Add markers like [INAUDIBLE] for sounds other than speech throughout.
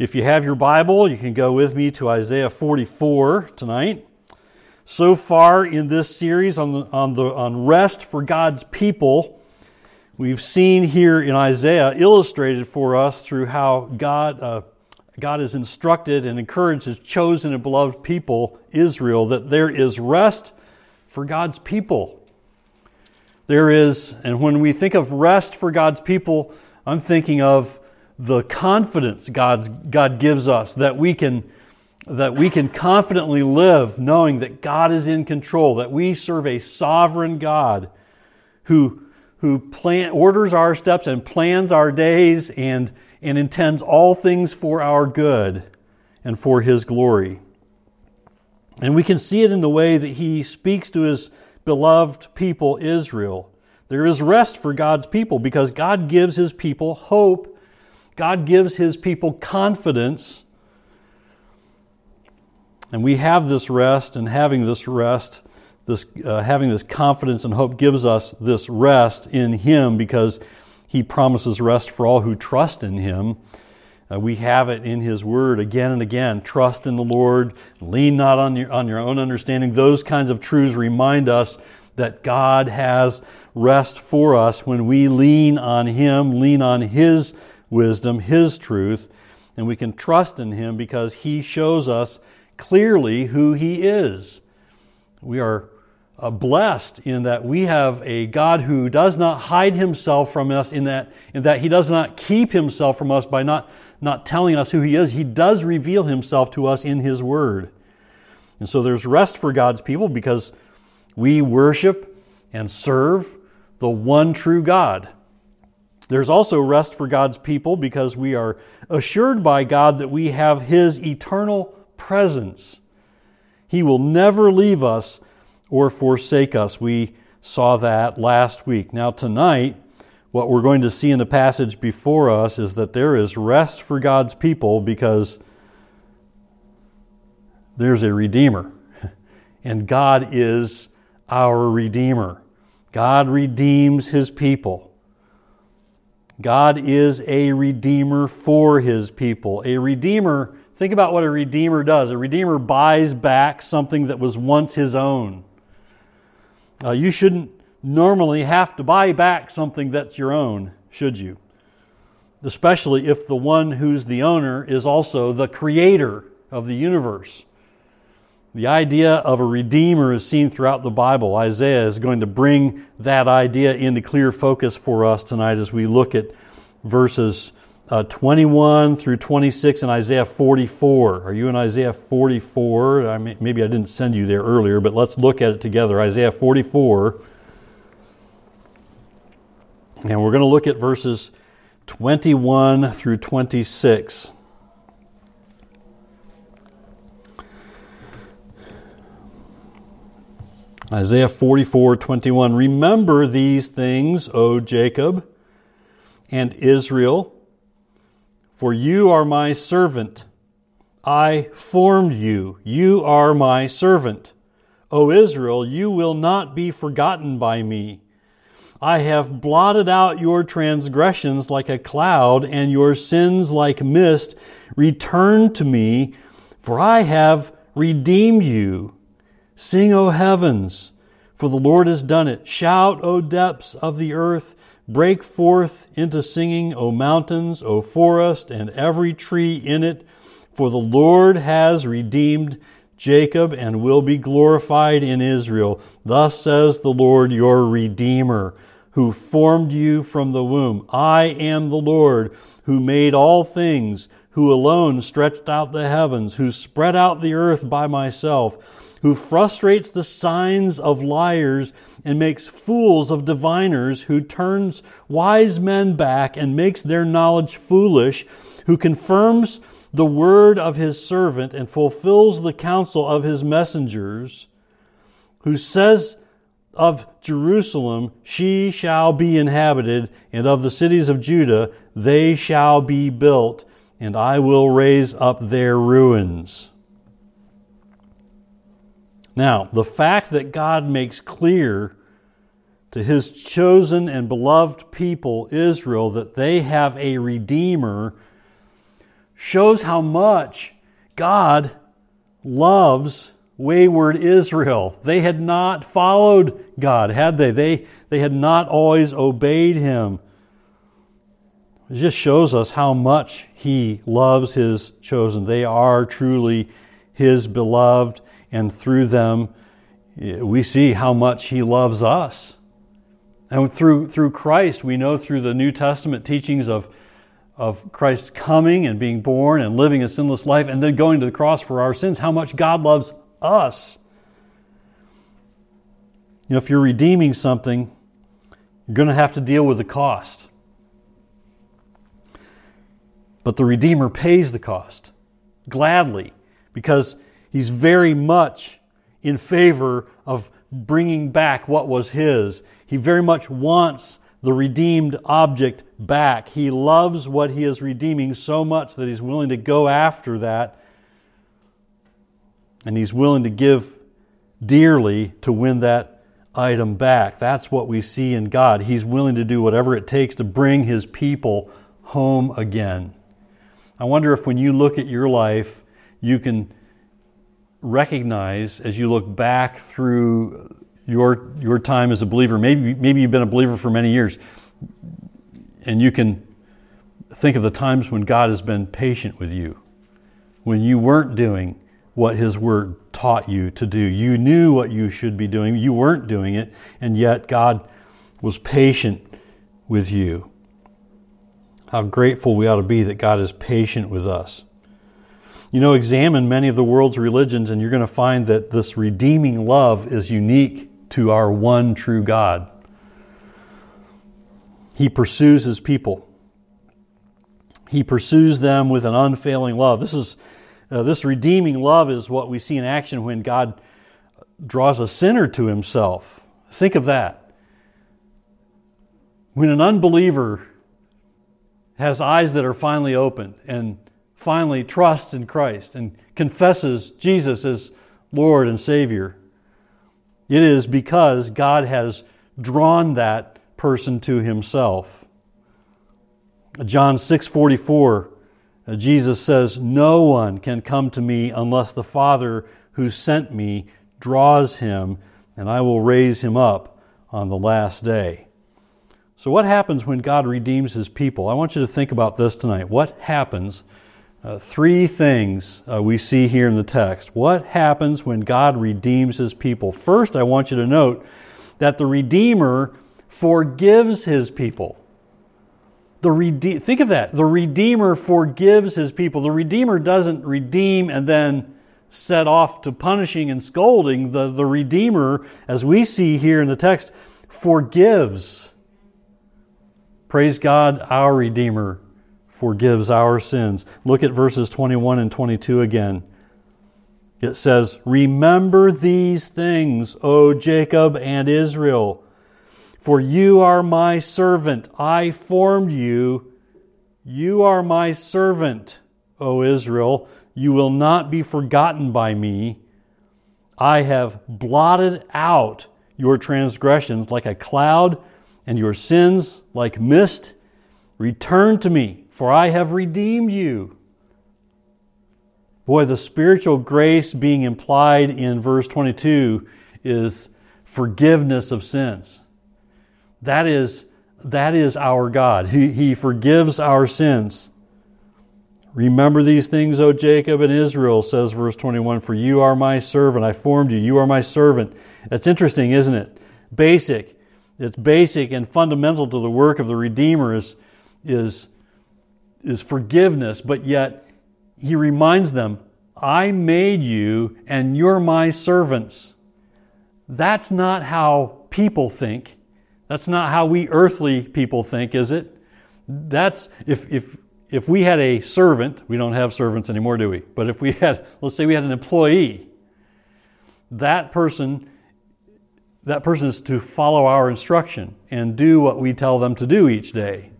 If you have your Bible, you can go with me to Isaiah 44 tonight. So far in this series on, the, on, the, on rest for God's people, we've seen here in Isaiah illustrated for us through how God, uh, God has instructed and encouraged His chosen and beloved people, Israel, that there is rest for God's people. There is, and when we think of rest for God's people, I'm thinking of the confidence God's, God gives us that we can that we can confidently live knowing that God is in control, that we serve a sovereign God who, who plan, orders our steps and plans our days and, and intends all things for our good and for His glory. And we can see it in the way that He speaks to His beloved people, Israel. There is rest for God's people because God gives His people hope God gives his people confidence. And we have this rest, and having this rest, this, uh, having this confidence and hope gives us this rest in him because he promises rest for all who trust in him. Uh, we have it in His Word again and again. Trust in the Lord, lean not on your, on your own understanding. Those kinds of truths remind us that God has rest for us when we lean on Him, lean on His wisdom, His truth, and we can trust in Him because He shows us clearly who He is. We are uh, blessed in that we have a God who does not hide Himself from us, in that, in that He does not keep Himself from us by not, not telling us who He is. He does reveal Himself to us in His Word. And so there's rest for God's people because we worship and serve the one true God. There's also rest for God's people because we are assured by God that we have His eternal presence. He will never leave us or forsake us. We saw that last week. Now, tonight, what we're going to see in the passage before us is that there is rest for God's people because there's a Redeemer. [LAUGHS] And God is our Redeemer. God redeems His people. God is a redeemer for his people. A redeemer, think about what a redeemer does. A redeemer buys back something that was once his own. Uh, you shouldn't normally have to buy back something that's your own, should you? Especially if the one who's the owner is also the creator of the universe. The idea of a redeemer is seen throughout the Bible. Isaiah is going to bring that idea into clear focus for us tonight as we look at verses uh, 21 through 26 in Isaiah 44. Are you in Isaiah 44? I mean, maybe I didn't send you there earlier, but let's look at it together. Isaiah 44. And we're going to look at verses 21 through 26. Isaiah 44 21. Remember these things, O Jacob and Israel, for you are my servant. I formed you. You are my servant. O Israel, you will not be forgotten by me. I have blotted out your transgressions like a cloud, and your sins like mist. Return to me, for I have redeemed you. Sing, O heavens, for the Lord has done it. Shout, O depths of the earth. Break forth into singing, O mountains, O forest, and every tree in it. For the Lord has redeemed Jacob and will be glorified in Israel. Thus says the Lord your Redeemer, who formed you from the womb. I am the Lord who made all things who alone stretched out the heavens, who spread out the earth by myself, who frustrates the signs of liars and makes fools of diviners, who turns wise men back and makes their knowledge foolish, who confirms the word of his servant and fulfills the counsel of his messengers, who says of Jerusalem, she shall be inhabited, and of the cities of Judah, they shall be built and I will raise up their ruins. Now, the fact that God makes clear to his chosen and beloved people, Israel, that they have a Redeemer, shows how much God loves wayward Israel. They had not followed God, had they? They, they had not always obeyed Him. It just shows us how much He loves His chosen. They are truly His beloved, and through them, eh, we see how much He loves us. And through, through Christ, we know through the New Testament teachings of, of Christ's coming and being born and living a sinless life and then going to the cross for our sins, how much God loves us. You know, if you're redeeming something, you're going to have to deal with the cost. But the Redeemer pays the cost gladly because he's very much in favor of bringing back what was his. He very much wants the redeemed object back. He loves what he is redeeming so much that he's willing to go after that and he's willing to give dearly to win that item back. That's what we see in God. He's willing to do whatever it takes to bring his people home again. I wonder if when you look at your life, you can recognize as you look back through your, your time as a believer, maybe, maybe you've been a believer for many years, and you can think of the times when God has been patient with you, when you weren't doing what His Word taught you to do. You knew what you should be doing, you weren't doing it, and yet God was patient with you. How grateful we ought to be that God is patient with us. You know, examine many of the world's religions, and you're going to find that this redeeming love is unique to our one true God. He pursues his people. He pursues them with an unfailing love. This is uh, this redeeming love is what we see in action when God draws a sinner to himself. Think of that. When an unbeliever has eyes that are finally opened and finally trusts in Christ and confesses Jesus as Lord and Savior, it is because God has drawn that person to himself. John 6:44 uh, Jesus says, No one can come to me unless the Father who sent me draws him, and I will raise him up on the last day. So, what happens when God redeems his people? I want you to think about this tonight. What happens? Uh, three things uh, we see here in the text. What happens when God redeems his people? First, I want you to note that the Redeemer forgives his people. The rede- think of that. The Redeemer forgives his people. The Redeemer doesn't redeem and then set off to punishing and scolding. The, the Redeemer, as we see here in the text, forgives. Praise God, our Redeemer forgives our sins. Look at verses 21 and 22 again. It says, Remember these things, O Jacob and Israel. For you are my servant. I formed you. You are my servant, O Israel. You will not be forgotten by me. I have blotted out your transgressions like a cloud and your sins like mist. Return to me, for I have redeemed you. Boy, the spiritual grace being implied in verse 22 is forgiveness of sins. That is, that is our God. He, he forgives our sins. Remember these things, O Jacob and Israel, says verse 21 For you are my servant. I formed you. You are my servant. That's interesting, isn't it? Basic. It's basic and fundamental to the work of the Redeemer is, is, is forgiveness, but yet he reminds them, I made you and you're my servants. That's not how people think. That's not how we earthly people think, is it? That's if if if we had a servant, we don't have servants anymore, do we? But if we had, let's say we had an employee, that person that person is to follow our instruction and do what we tell them to do each day.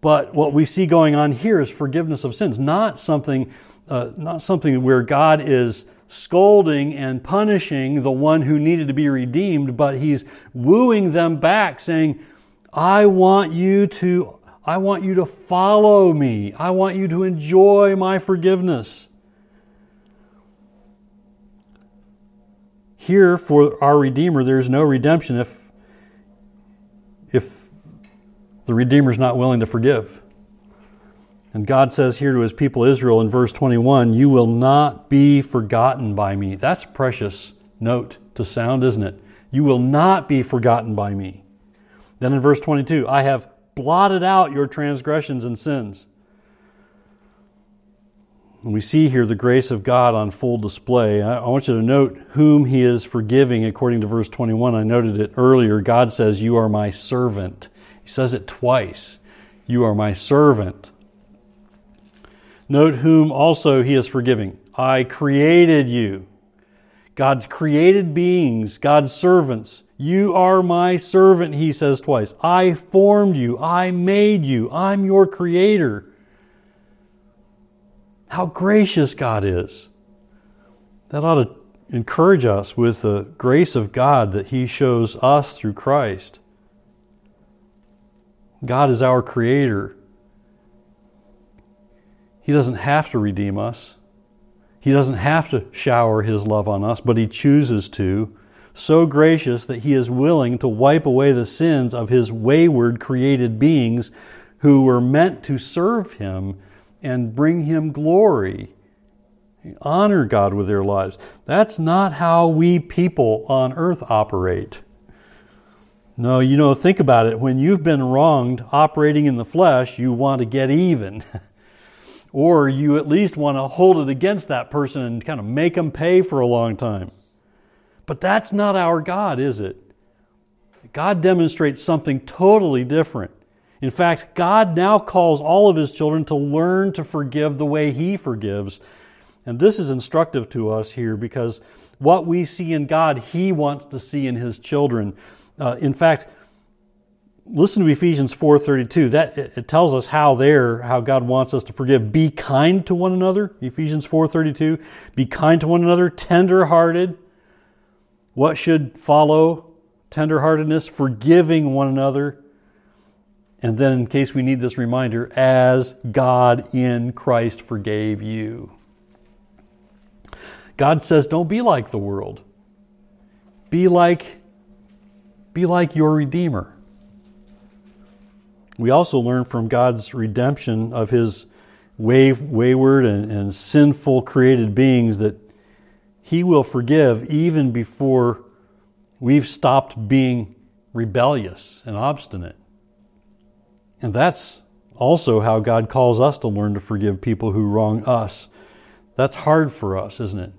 But what we see going on here is forgiveness of sins, not something, uh, not something where God is scolding and punishing the one who needed to be redeemed, but he's wooing them back, saying, I want you to, I want you to follow me. I want you to enjoy my forgiveness. Here, for our Redeemer, there's no redemption if, if the Redeemer is not willing to forgive. And God says here to his people Israel in verse 21 You will not be forgotten by me. That's a precious note to sound, isn't it? You will not be forgotten by me. Then in verse 22, I have blotted out your transgressions and sins. We see here the grace of God on full display. I want you to note whom he is forgiving according to verse 21. I noted it earlier. God says, You are my servant. He says it twice. You are my servant. Note whom also he is forgiving. I created you. God's created beings, God's servants. You are my servant, he says twice. I formed you. I made you. I'm your creator. How gracious God is. That ought to encourage us with the grace of God that He shows us through Christ. God is our Creator. He doesn't have to redeem us, He doesn't have to shower His love on us, but He chooses to. So gracious that He is willing to wipe away the sins of His wayward created beings who were meant to serve Him and bring Him glory, honor God with their lives. That's not how we people on earth operate. No, you know, think about it. When you've been wronged operating in the flesh, you want to get even. [LAUGHS] or you at least want to hold it against that person and kind of make them pay for a long time. But that's not our God, is it? God demonstrates something totally different. In fact, God now calls all of his children to learn to forgive the way he forgives. And this is instructive to us here because what we see in God, he wants to see in his children. Uh, in fact, listen to Ephesians 4:32. That it tells us how there how God wants us to forgive. Be kind to one another. Ephesians 4:32. Be kind to one another, tender-hearted. What should follow tenderheartedness? Forgiving one another and then, in case we need this reminder, as God in Christ forgave you. God says, don't be like the world. Be like, be like your Redeemer. We also learn from God's redemption of his wayward and, and sinful created beings that he will forgive even before we've stopped being rebellious and obstinate. And that's also how God calls us to learn to forgive people who wrong us. That's hard for us, isn't it?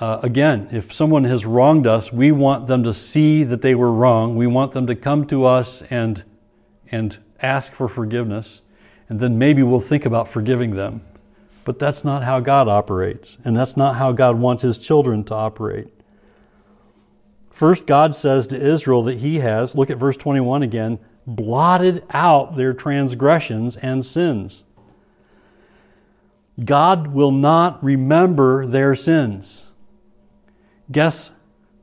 Uh, again, if someone has wronged us, we want them to see that they were wrong. We want them to come to us and, and ask for forgiveness, and then maybe we'll think about forgiving them. But that's not how God operates, and that's not how God wants His children to operate. First, God says to Israel that He has, look at verse 21 again, blotted out their transgressions and sins. God will not remember their sins. Guess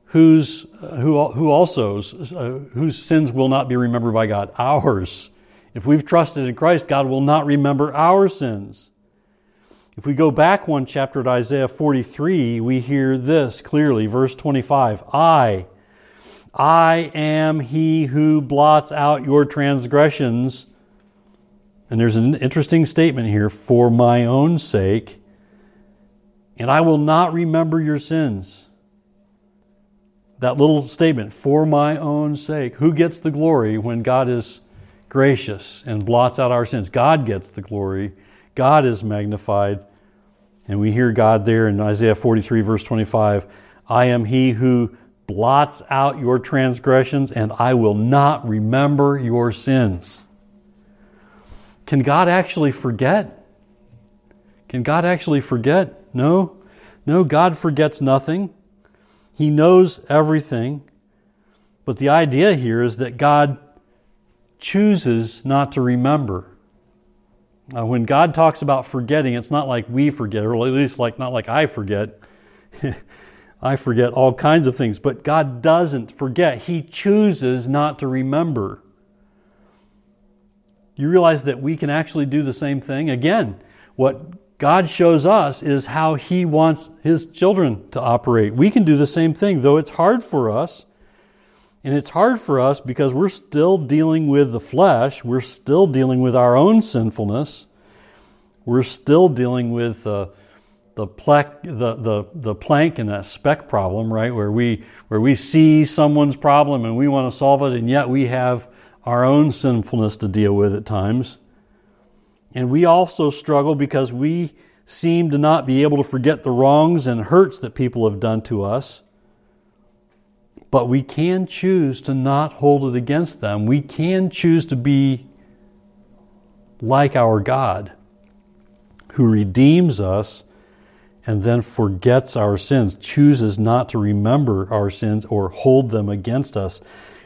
whose, who, who also, uh, whose sins will not be remembered by God? Ours. If we've trusted in Christ, God will not remember our sins. If we go back one chapter to Isaiah 43, we hear this clearly, verse 25 I, I am he who blots out your transgressions. And there's an interesting statement here for my own sake, and I will not remember your sins. That little statement, for my own sake. Who gets the glory when God is gracious and blots out our sins? God gets the glory. God is magnified. And we hear God there in Isaiah 43, verse 25 I am he who blots out your transgressions, and I will not remember your sins. Can God actually forget? Can God actually forget? No. No, God forgets nothing. He knows everything. But the idea here is that God chooses not to remember. When God talks about forgetting, it's not like we forget, or at least like not like I forget. [LAUGHS] I forget all kinds of things, but God doesn't forget. He chooses not to remember. you realize that we can actually do the same thing? Again, what God shows us is how He wants His children to operate. We can do the same thing, though it's hard for us. And it's hard for us because we're still dealing with the flesh, we're still dealing with our own sinfulness, we're still dealing with uh, the, the, the, the plank and that speck problem, right? Where we, where we see someone's problem and we want to solve it, and yet we have our own sinfulness to deal with at times. And we also struggle because we seem to not be able to forget the wrongs and hurts that people have done to us. But we can choose to not hold it against them. We can choose to be like our God, who redeems us and then forgets our sins, chooses not to remember our sins or hold them against us.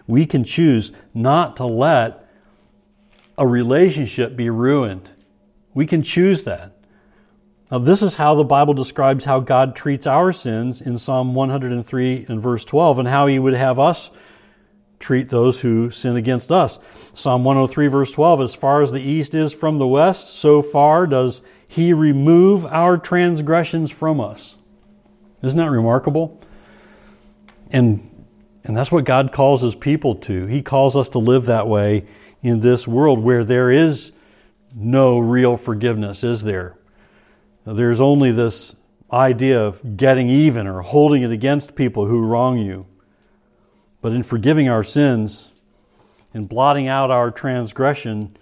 We can choose not to let a relationship be ruined. We can choose that. Now, this is how the Bible describes how God treats our sins in Psalm 103 and verse 12, and how He would have us treat those who sin against us. Psalm 103, verse 12 As far as the east is from the west, so far does He remove our transgressions from us. Isn't that remarkable? And, and that's what God calls His people to. He calls us to live that way in this world where there is no real forgiveness, is there? There's only this idea of getting even or holding it against people who wrong you. But in forgiving our sins and blotting out our transgression,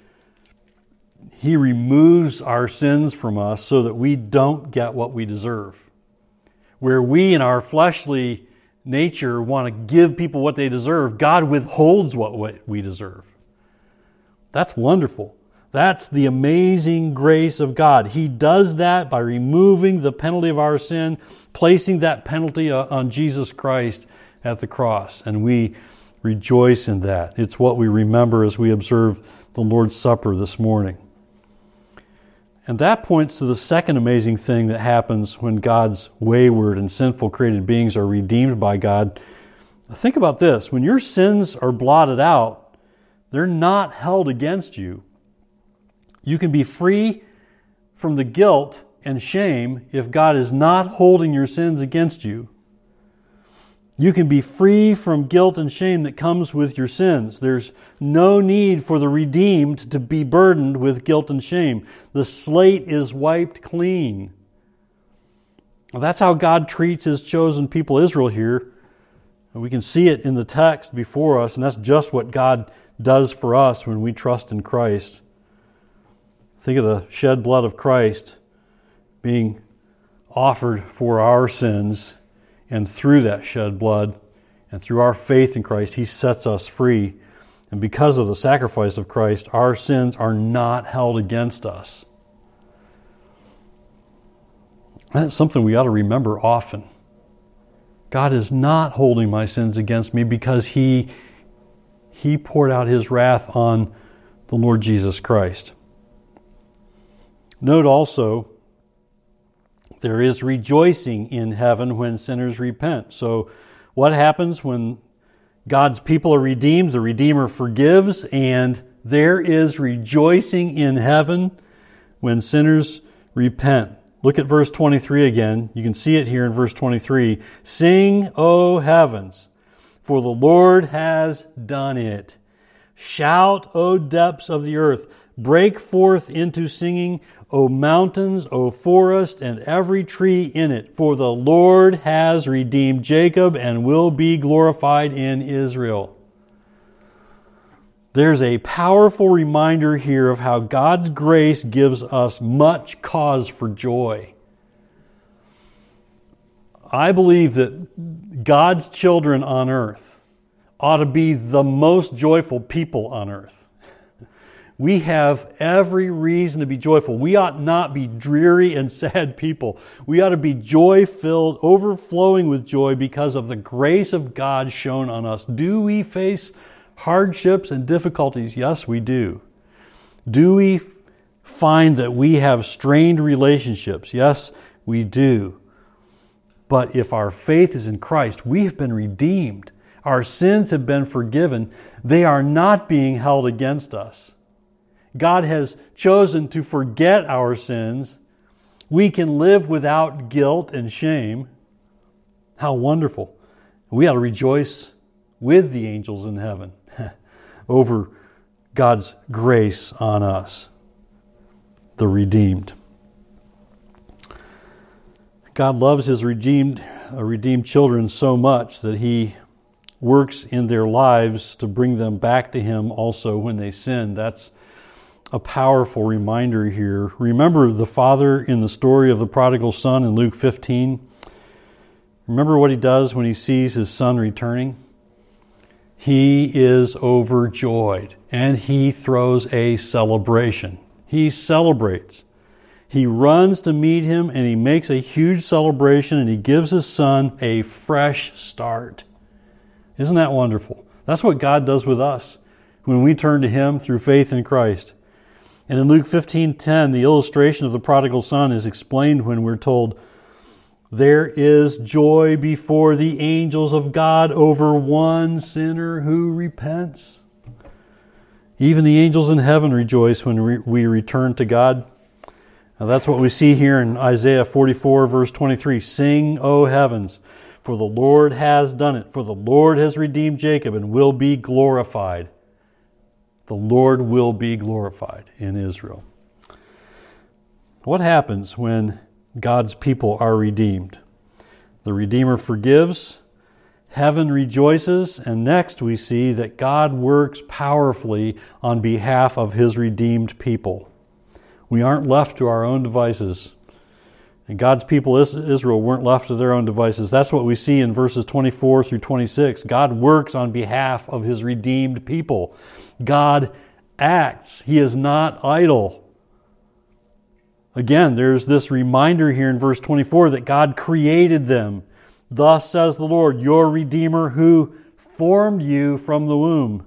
He removes our sins from us so that we don't get what we deserve. Where we, in our fleshly nature, want to give people what they deserve, God withholds what we deserve. That's wonderful. That's the amazing grace of God. He does that by removing the penalty of our sin, placing that penalty uh, on Jesus Christ at the cross. And we rejoice in that. It's what we remember as we observe the Lord's Supper this morning. And that points to the second amazing thing that happens when God's wayward and sinful created beings are redeemed by God. Think about this when your sins are blotted out, they're not held against you you can be free from the guilt and shame if God is not holding your sins against you. You can be free from guilt and shame that comes with your sins. There's no need for the redeemed to be burdened with guilt and shame. The slate is wiped clean. That's how God treats his chosen people, Israel, here. And we can see it in the text before us, and that's just what God does for us when we trust in Christ. Think of the shed blood of Christ being offered for our sins, and through that shed blood and through our faith in Christ, He sets us free. And because of the sacrifice of Christ, our sins are not held against us. That's something we ought to remember often. God is not holding my sins against me because He, he poured out His wrath on the Lord Jesus Christ. Note also, there is rejoicing in heaven when sinners repent. So, what happens when God's people are redeemed? The Redeemer forgives, and there is rejoicing in heaven when sinners repent. Look at verse 23 again. You can see it here in verse 23. Sing, O heavens, for the Lord has done it. Shout, O depths of the earth. Break forth into singing, O mountains, O forest, and every tree in it, for the Lord has redeemed Jacob and will be glorified in Israel. There's a powerful reminder here of how God's grace gives us much cause for joy. I believe that God's children on earth ought to be the most joyful people on earth we have every reason to be joyful. We ought not be dreary and [LAUGHS] sad people. We ought to be joy filled, overflowing with joy because of the grace of God shown on us. Do we face hardships and difficulties? Yes, we do. Do we find that we have strained relationships? Yes, we do. But if our faith is in Christ, we have been redeemed. Our sins have been forgiven. They are not being held against us. God has chosen to forget our sins, we can live without guilt and shame. How wonderful. We ought to rejoice with the angels in heaven [LAUGHS] over God's grace on us, the redeemed. God loves his redeemed, uh, redeemed children so much that he works in their lives to bring them back to him also when they sin. That's a powerful reminder here. Remember the father in the story of the prodigal son in Luke 15? Remember what he does when he sees his son returning? He is overjoyed and he throws a celebration. He celebrates. He runs to meet him and he makes a huge celebration and he gives his son a fresh start. Isn't that wonderful? That's what God does with us when we turn to him through faith in Christ. And in Luke 15:10, the illustration of the prodigal son is explained when we're told, "There is joy before the angels of God over one sinner who repents." Even the angels in heaven rejoice when we return to God. Now that's what we see here in Isaiah 44, verse 23. Sing, O heavens, for the Lord has done it, for the Lord has redeemed Jacob and will be glorified. The Lord will be glorified in Israel. What happens when God's people are redeemed? The Redeemer forgives, heaven rejoices, and next we see that God works powerfully on behalf of his redeemed people. We aren't left to our own devices. And God's people, Israel, weren't left to their own devices. That's what we see in verses 24 through 26. God works on behalf of his redeemed people. God acts, he is not idle. Again, there's this reminder here in verse 24 that God created them. Thus says the Lord, your Redeemer who formed you from the womb.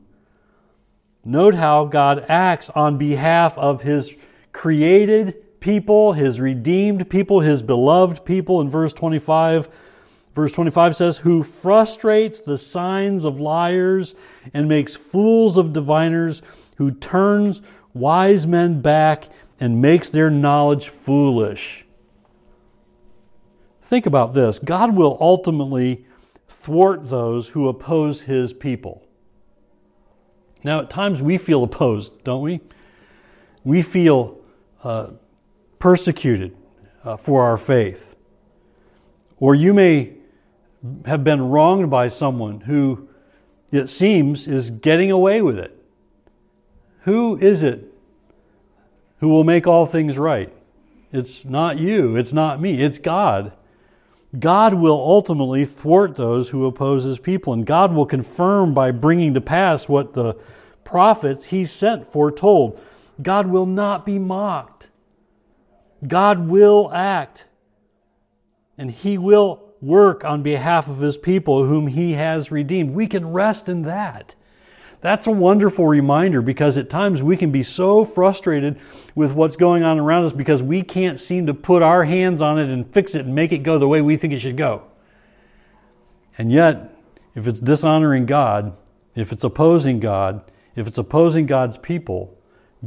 Note how God acts on behalf of his created people, his redeemed people, his beloved people in verse 25. Verse 25 says, Who frustrates the signs of liars and makes fools of diviners, who turns wise men back and makes their knowledge foolish. Think about this God will ultimately thwart those who oppose his people. Now, at times we feel opposed, don't we? We feel uh, persecuted uh, for our faith. Or you may have been wronged by someone who, it seems, is getting away with it. Who is it who will make all things right? It's not you, it's not me, it's God. God will ultimately thwart those who oppose his people, and God will confirm by bringing to pass what the prophets he sent foretold. God will not be mocked. God will act. And He will work on behalf of His people whom He has redeemed. We can rest in that. That's a wonderful reminder because at times we can be so frustrated with what's going on around us because we can't seem to put our hands on it and fix it and make it go the way we think it should go. And yet, if it's dishonoring God, if it's opposing God, if it's opposing God's people,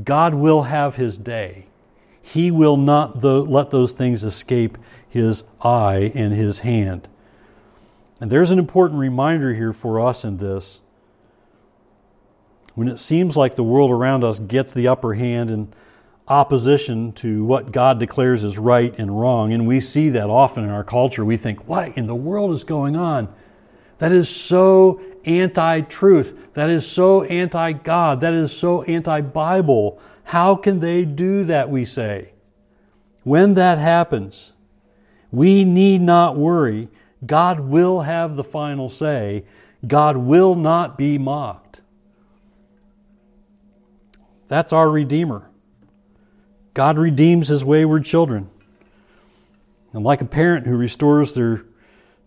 God will have his day. He will not let those things escape his eye and his hand. And there's an important reminder here for us in this. When it seems like the world around us gets the upper hand in opposition to what God declares is right and wrong, and we see that often in our culture, we think, what in the world is going on? That is so anti truth. That is so anti God. That is so anti Bible. How can they do that, we say? When that happens, we need not worry. God will have the final say. God will not be mocked. That's our Redeemer. God redeems his wayward children. And like a parent who restores their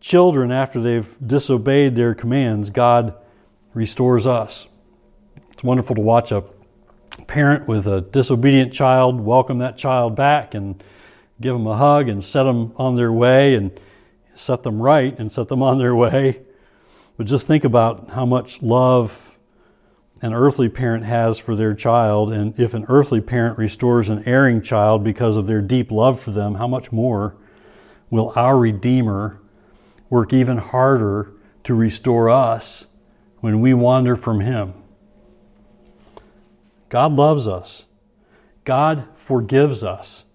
children after they've disobeyed their commands, God restores us. It's wonderful to watch a parent with a disobedient child welcome that child back and give them a hug and set them on their way and set them right and set them on their way. But just think about how much love an earthly parent has for their child, and if an earthly parent restores an erring child because of their deep love for them, how much more will our Redeemer work even harder to restore us when we wander from Him? God loves us, God forgives us,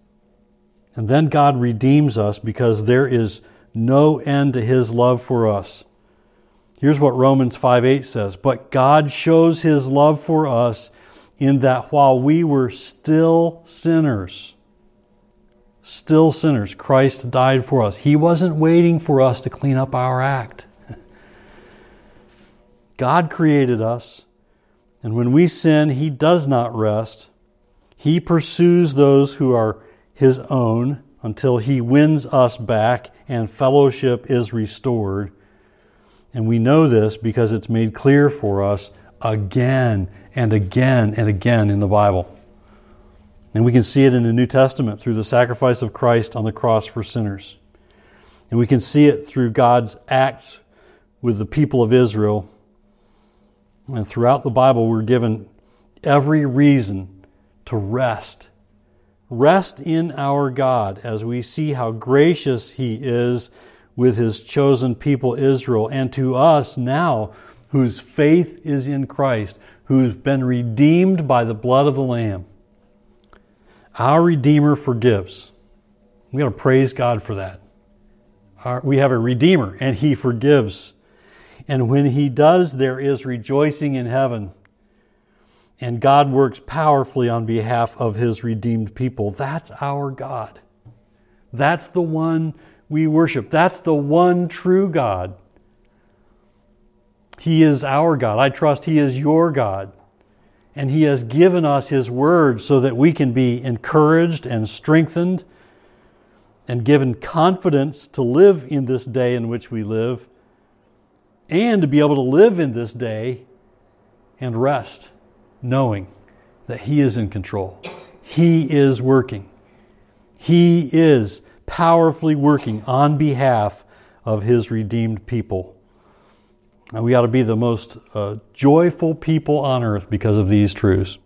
and then God redeems us because there is no end to His love for us. Here's what Romans 5 8 says But God shows his love for us in that while we were still sinners, still sinners, Christ died for us. He wasn't waiting for us to clean up our act. [LAUGHS] God created us, and when we sin, He does not rest. He pursues those who are His own until He wins us back and fellowship is restored. And we know this because it's made clear for us again and again and again in the Bible. And we can see it in the New Testament through the sacrifice of Christ on the cross for sinners. And we can see it through God's acts with the people of Israel. And throughout the Bible, we're given every reason to rest. Rest in our God as we see how gracious He is with his chosen people Israel, and to us now, whose faith is in Christ, who's been redeemed by the blood of the Lamb. Our Redeemer forgives. We got to praise God for that. Our, we have a Redeemer, and He forgives. And when He does, there is rejoicing in heaven. And God works powerfully on behalf of His redeemed people. That's our God. That's the one we worship. That's the one true God. He is our God. I trust He is your God. And He has given us His word so that we can be encouraged and strengthened and given confidence to live in this day in which we live and to be able to live in this day and rest, knowing that He is in control. He is working. He is powerfully working on behalf of his redeemed people. And we ought to be the most uh, joyful people on earth because of these truths.